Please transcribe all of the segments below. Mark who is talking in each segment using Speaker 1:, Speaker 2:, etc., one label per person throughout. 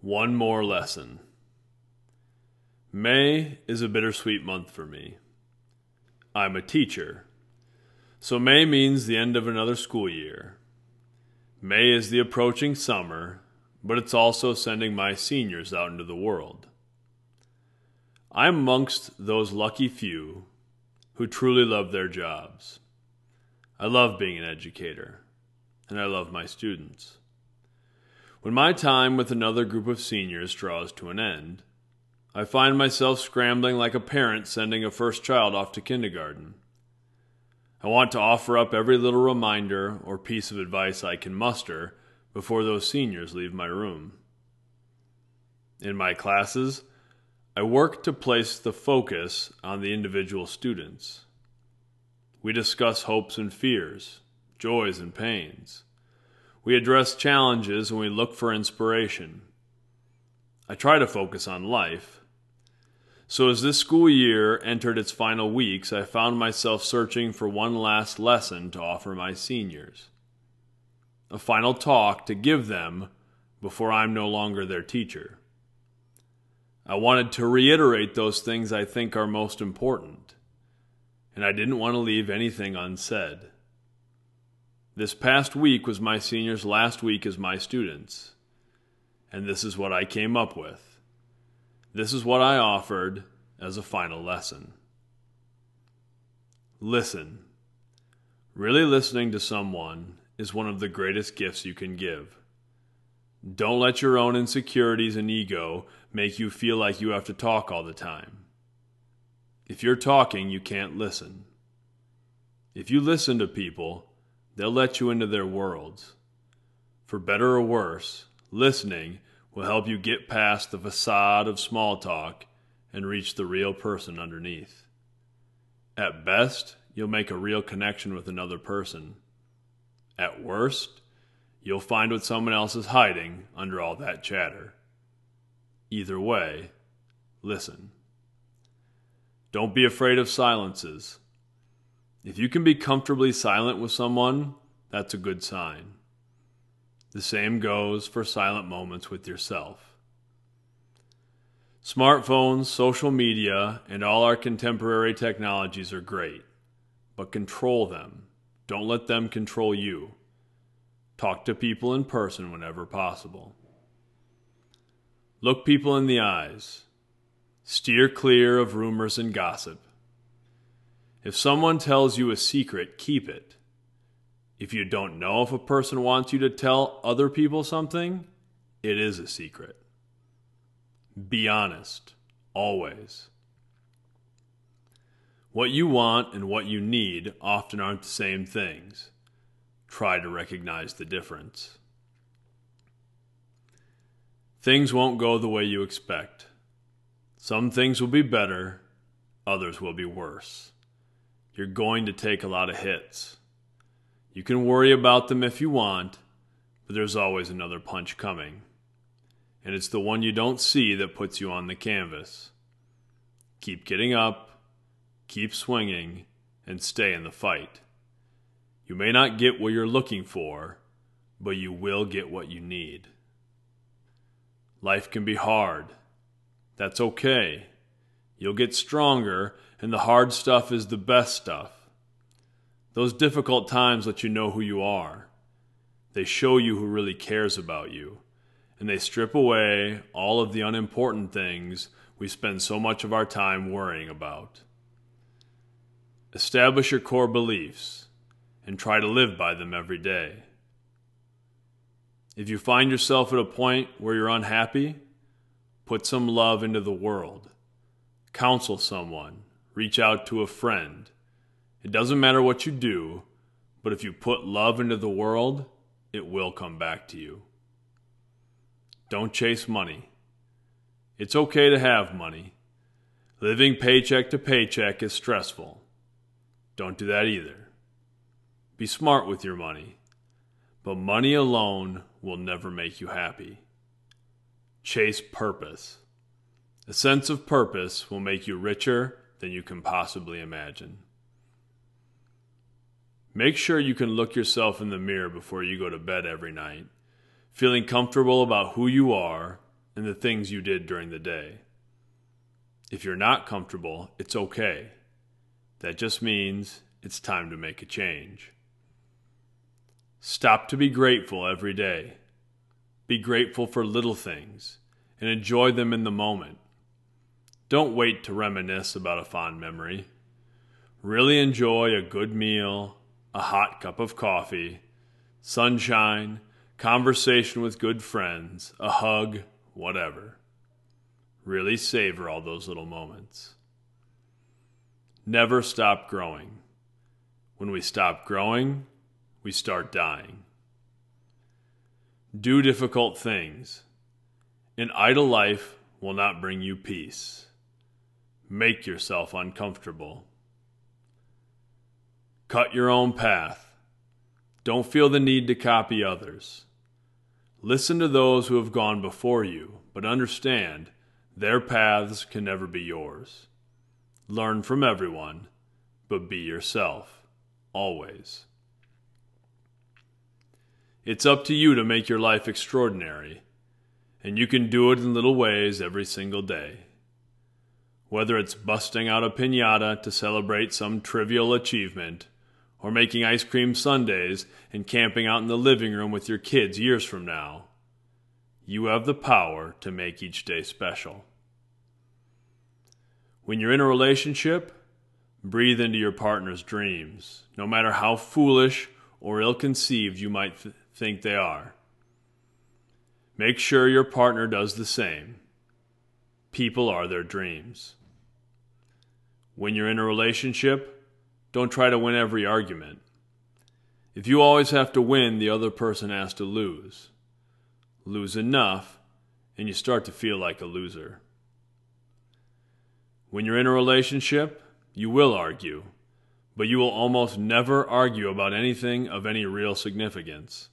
Speaker 1: One more lesson. May is a bittersweet month for me. I'm a teacher. So May means the end of another school year. May is the approaching summer, but it's also sending my seniors out into the world. I'm amongst those lucky few who truly love their jobs. I love being an educator, and I love my students. When my time with another group of seniors draws to an end, I find myself scrambling like a parent sending a first child off to kindergarten. I want to offer up every little reminder or piece of advice I can muster before those seniors leave my room. In my classes, I work to place the focus on the individual students. We discuss hopes and fears, joys and pains. We address challenges and we look for inspiration. I try to focus on life. So, as this school year entered its final weeks, I found myself searching for one last lesson to offer my seniors. A final talk to give them before I'm no longer their teacher. I wanted to reiterate those things I think are most important, and I didn't want to leave anything unsaid. This past week was my seniors' last week as my students, and this is what I came up with. This is what I offered as a final lesson. Listen. Really listening to someone is one of the greatest gifts you can give. Don't let your own insecurities and ego make you feel like you have to talk all the time. If you're talking, you can't listen. If you listen to people, They'll let you into their worlds. For better or worse, listening will help you get past the facade of small talk and reach the real person underneath. At best, you'll make a real connection with another person. At worst, you'll find what someone else is hiding under all that chatter. Either way, listen. Don't be afraid of silences. If you can be comfortably silent with someone, that's a good sign. The same goes for silent moments with yourself. Smartphones, social media, and all our contemporary technologies are great, but control them. Don't let them control you. Talk to people in person whenever possible. Look people in the eyes. Steer clear of rumors and gossip. If someone tells you a secret, keep it. If you don't know if a person wants you to tell other people something, it is a secret. Be honest, always. What you want and what you need often aren't the same things. Try to recognize the difference. Things won't go the way you expect. Some things will be better, others will be worse you're going to take a lot of hits. You can worry about them if you want, but there's always another punch coming. And it's the one you don't see that puts you on the canvas. Keep getting up, keep swinging, and stay in the fight. You may not get what you're looking for, but you will get what you need. Life can be hard. That's okay. You'll get stronger, and the hard stuff is the best stuff. Those difficult times let you know who you are. They show you who really cares about you, and they strip away all of the unimportant things we spend so much of our time worrying about. Establish your core beliefs and try to live by them every day. If you find yourself at a point where you're unhappy, put some love into the world counsel someone, reach out to a friend. It doesn't matter what you do, but if you put love into the world, it will come back to you. Don't chase money. It's okay to have money. Living paycheck to paycheck is stressful. Don't do that either. Be smart with your money, but money alone will never make you happy. Chase purpose. A sense of purpose will make you richer than you can possibly imagine. Make sure you can look yourself in the mirror before you go to bed every night, feeling comfortable about who you are and the things you did during the day. If you're not comfortable, it's okay. That just means it's time to make a change. Stop to be grateful every day. Be grateful for little things and enjoy them in the moment. Don't wait to reminisce about a fond memory. Really enjoy a good meal, a hot cup of coffee, sunshine, conversation with good friends, a hug, whatever. Really savor all those little moments. Never stop growing. When we stop growing, we start dying. Do difficult things. An idle life will not bring you peace. Make yourself uncomfortable. Cut your own path. Don't feel the need to copy others. Listen to those who have gone before you, but understand their paths can never be yours. Learn from everyone, but be yourself, always. It's up to you to make your life extraordinary, and you can do it in little ways every single day. Whether it's busting out a pinata to celebrate some trivial achievement, or making ice cream sundaes and camping out in the living room with your kids years from now, you have the power to make each day special. When you're in a relationship, breathe into your partner's dreams, no matter how foolish or ill conceived you might th- think they are. Make sure your partner does the same. People are their dreams. When you're in a relationship, don't try to win every argument. If you always have to win, the other person has to lose. Lose enough, and you start to feel like a loser. When you're in a relationship, you will argue, but you will almost never argue about anything of any real significance.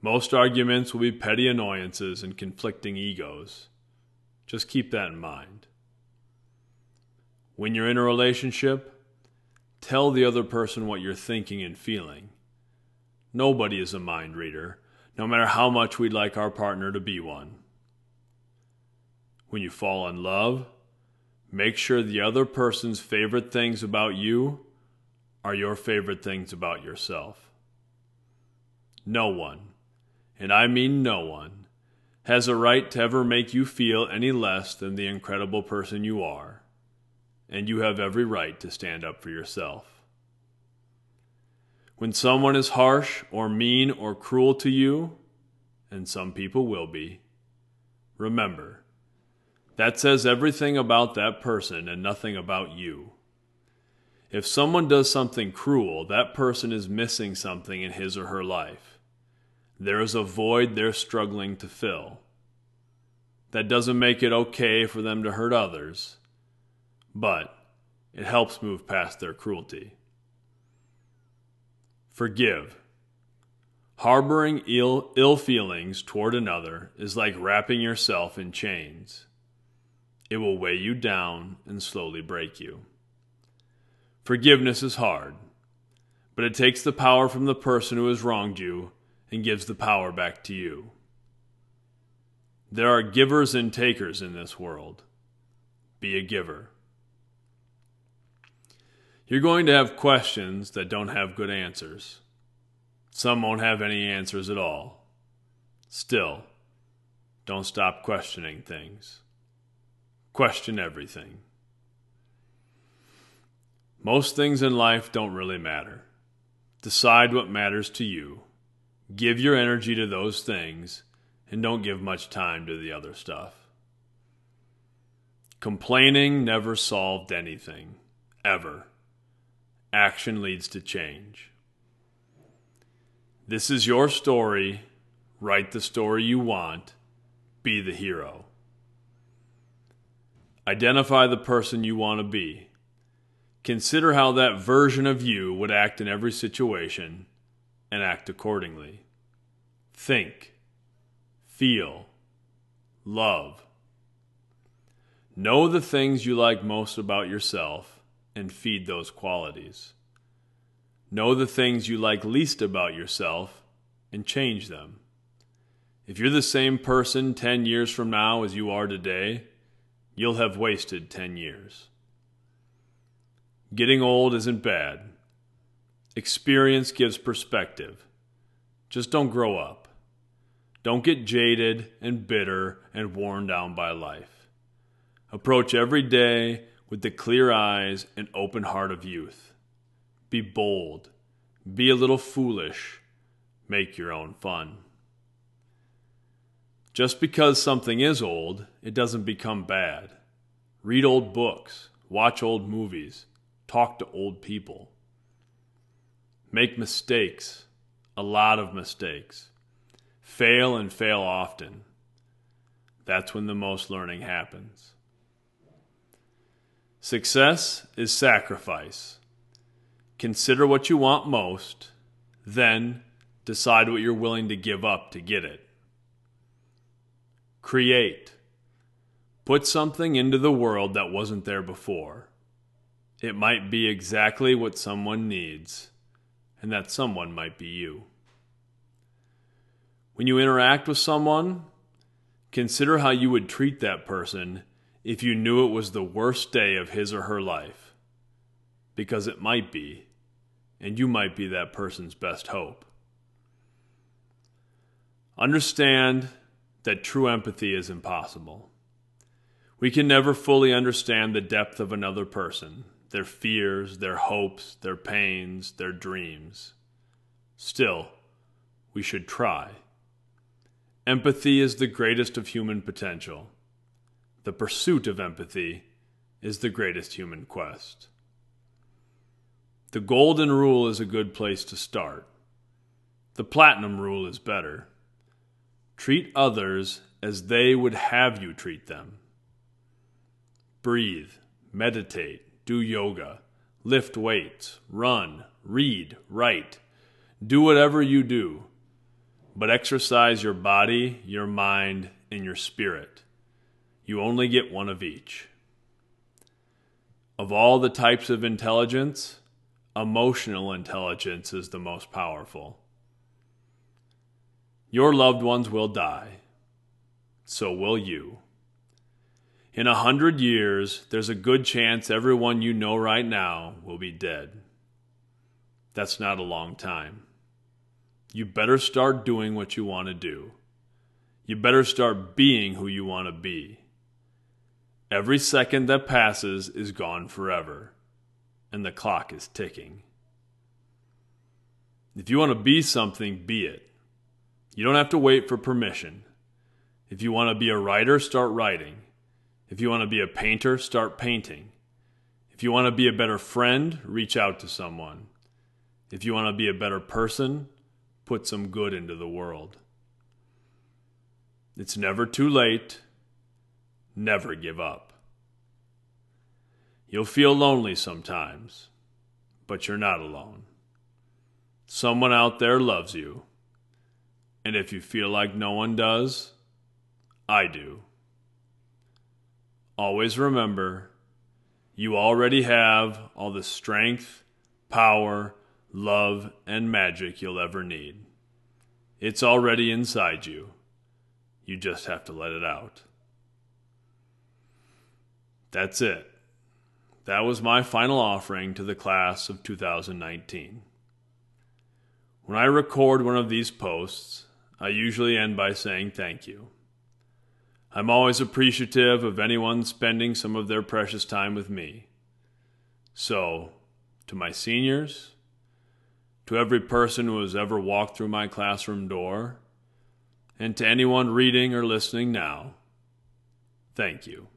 Speaker 1: Most arguments will be petty annoyances and conflicting egos. Just keep that in mind. When you're in a relationship, tell the other person what you're thinking and feeling. Nobody is a mind reader, no matter how much we'd like our partner to be one. When you fall in love, make sure the other person's favorite things about you are your favorite things about yourself. No one and I mean no one, has a right to ever make you feel any less than the incredible person you are, and you have every right to stand up for yourself. When someone is harsh or mean or cruel to you, and some people will be, remember, that says everything about that person and nothing about you. If someone does something cruel, that person is missing something in his or her life. There is a void they're struggling to fill. That doesn't make it okay for them to hurt others, but it helps move past their cruelty. Forgive. Harboring ill, ill feelings toward another is like wrapping yourself in chains. It will weigh you down and slowly break you. Forgiveness is hard, but it takes the power from the person who has wronged you and gives the power back to you. There are givers and takers in this world. Be a giver. You're going to have questions that don't have good answers. Some won't have any answers at all. Still, don't stop questioning things. Question everything. Most things in life don't really matter. Decide what matters to you Give your energy to those things and don't give much time to the other stuff. Complaining never solved anything, ever. Action leads to change. This is your story. Write the story you want. Be the hero. Identify the person you want to be. Consider how that version of you would act in every situation and act accordingly. Think, feel, love. Know the things you like most about yourself and feed those qualities. Know the things you like least about yourself and change them. If you're the same person 10 years from now as you are today, you'll have wasted 10 years. Getting old isn't bad. Experience gives perspective. Just don't grow up. Don't get jaded and bitter and worn down by life. Approach every day with the clear eyes and open heart of youth. Be bold. Be a little foolish. Make your own fun. Just because something is old, it doesn't become bad. Read old books, watch old movies, talk to old people. Make mistakes, a lot of mistakes. Fail and fail often. That's when the most learning happens. Success is sacrifice. Consider what you want most, then decide what you're willing to give up to get it. Create. Put something into the world that wasn't there before. It might be exactly what someone needs, and that someone might be you. When you interact with someone, consider how you would treat that person if you knew it was the worst day of his or her life. Because it might be, and you might be that person's best hope. Understand that true empathy is impossible. We can never fully understand the depth of another person, their fears, their hopes, their pains, their dreams. Still, we should try. Empathy is the greatest of human potential. The pursuit of empathy is the greatest human quest. The golden rule is a good place to start. The platinum rule is better. Treat others as they would have you treat them. Breathe, meditate, do yoga, lift weights, run, read, write. Do whatever you do, but exercise your body, your mind, and your spirit. You only get one of each. Of all the types of intelligence, emotional intelligence is the most powerful. Your loved ones will die. So will you. In a hundred years, there's a good chance everyone you know right now will be dead. That's not a long time. You better start doing what you want to do. You better start being who you want to be. Every second that passes is gone forever, and the clock is ticking. If you want to be something, be it. You don't have to wait for permission. If you want to be a writer, start writing. If you want to be a painter, start painting. If you want to be a better friend, reach out to someone. If you want to be a better person, put some good into the world. It's never too late. Never give up. You'll feel lonely sometimes, but you're not alone. Someone out there loves you. And if you feel like no one does, I do. Always remember, you already have all the strength, power, love, and magic you'll ever need. It's already inside you. You just have to let it out. That's it. That was my final offering to the class of 2019. When I record one of these posts, I usually end by saying thank you. I'm always appreciative of anyone spending some of their precious time with me. So, to my seniors, to every person who has ever walked through my classroom door, and to anyone reading or listening now, thank you.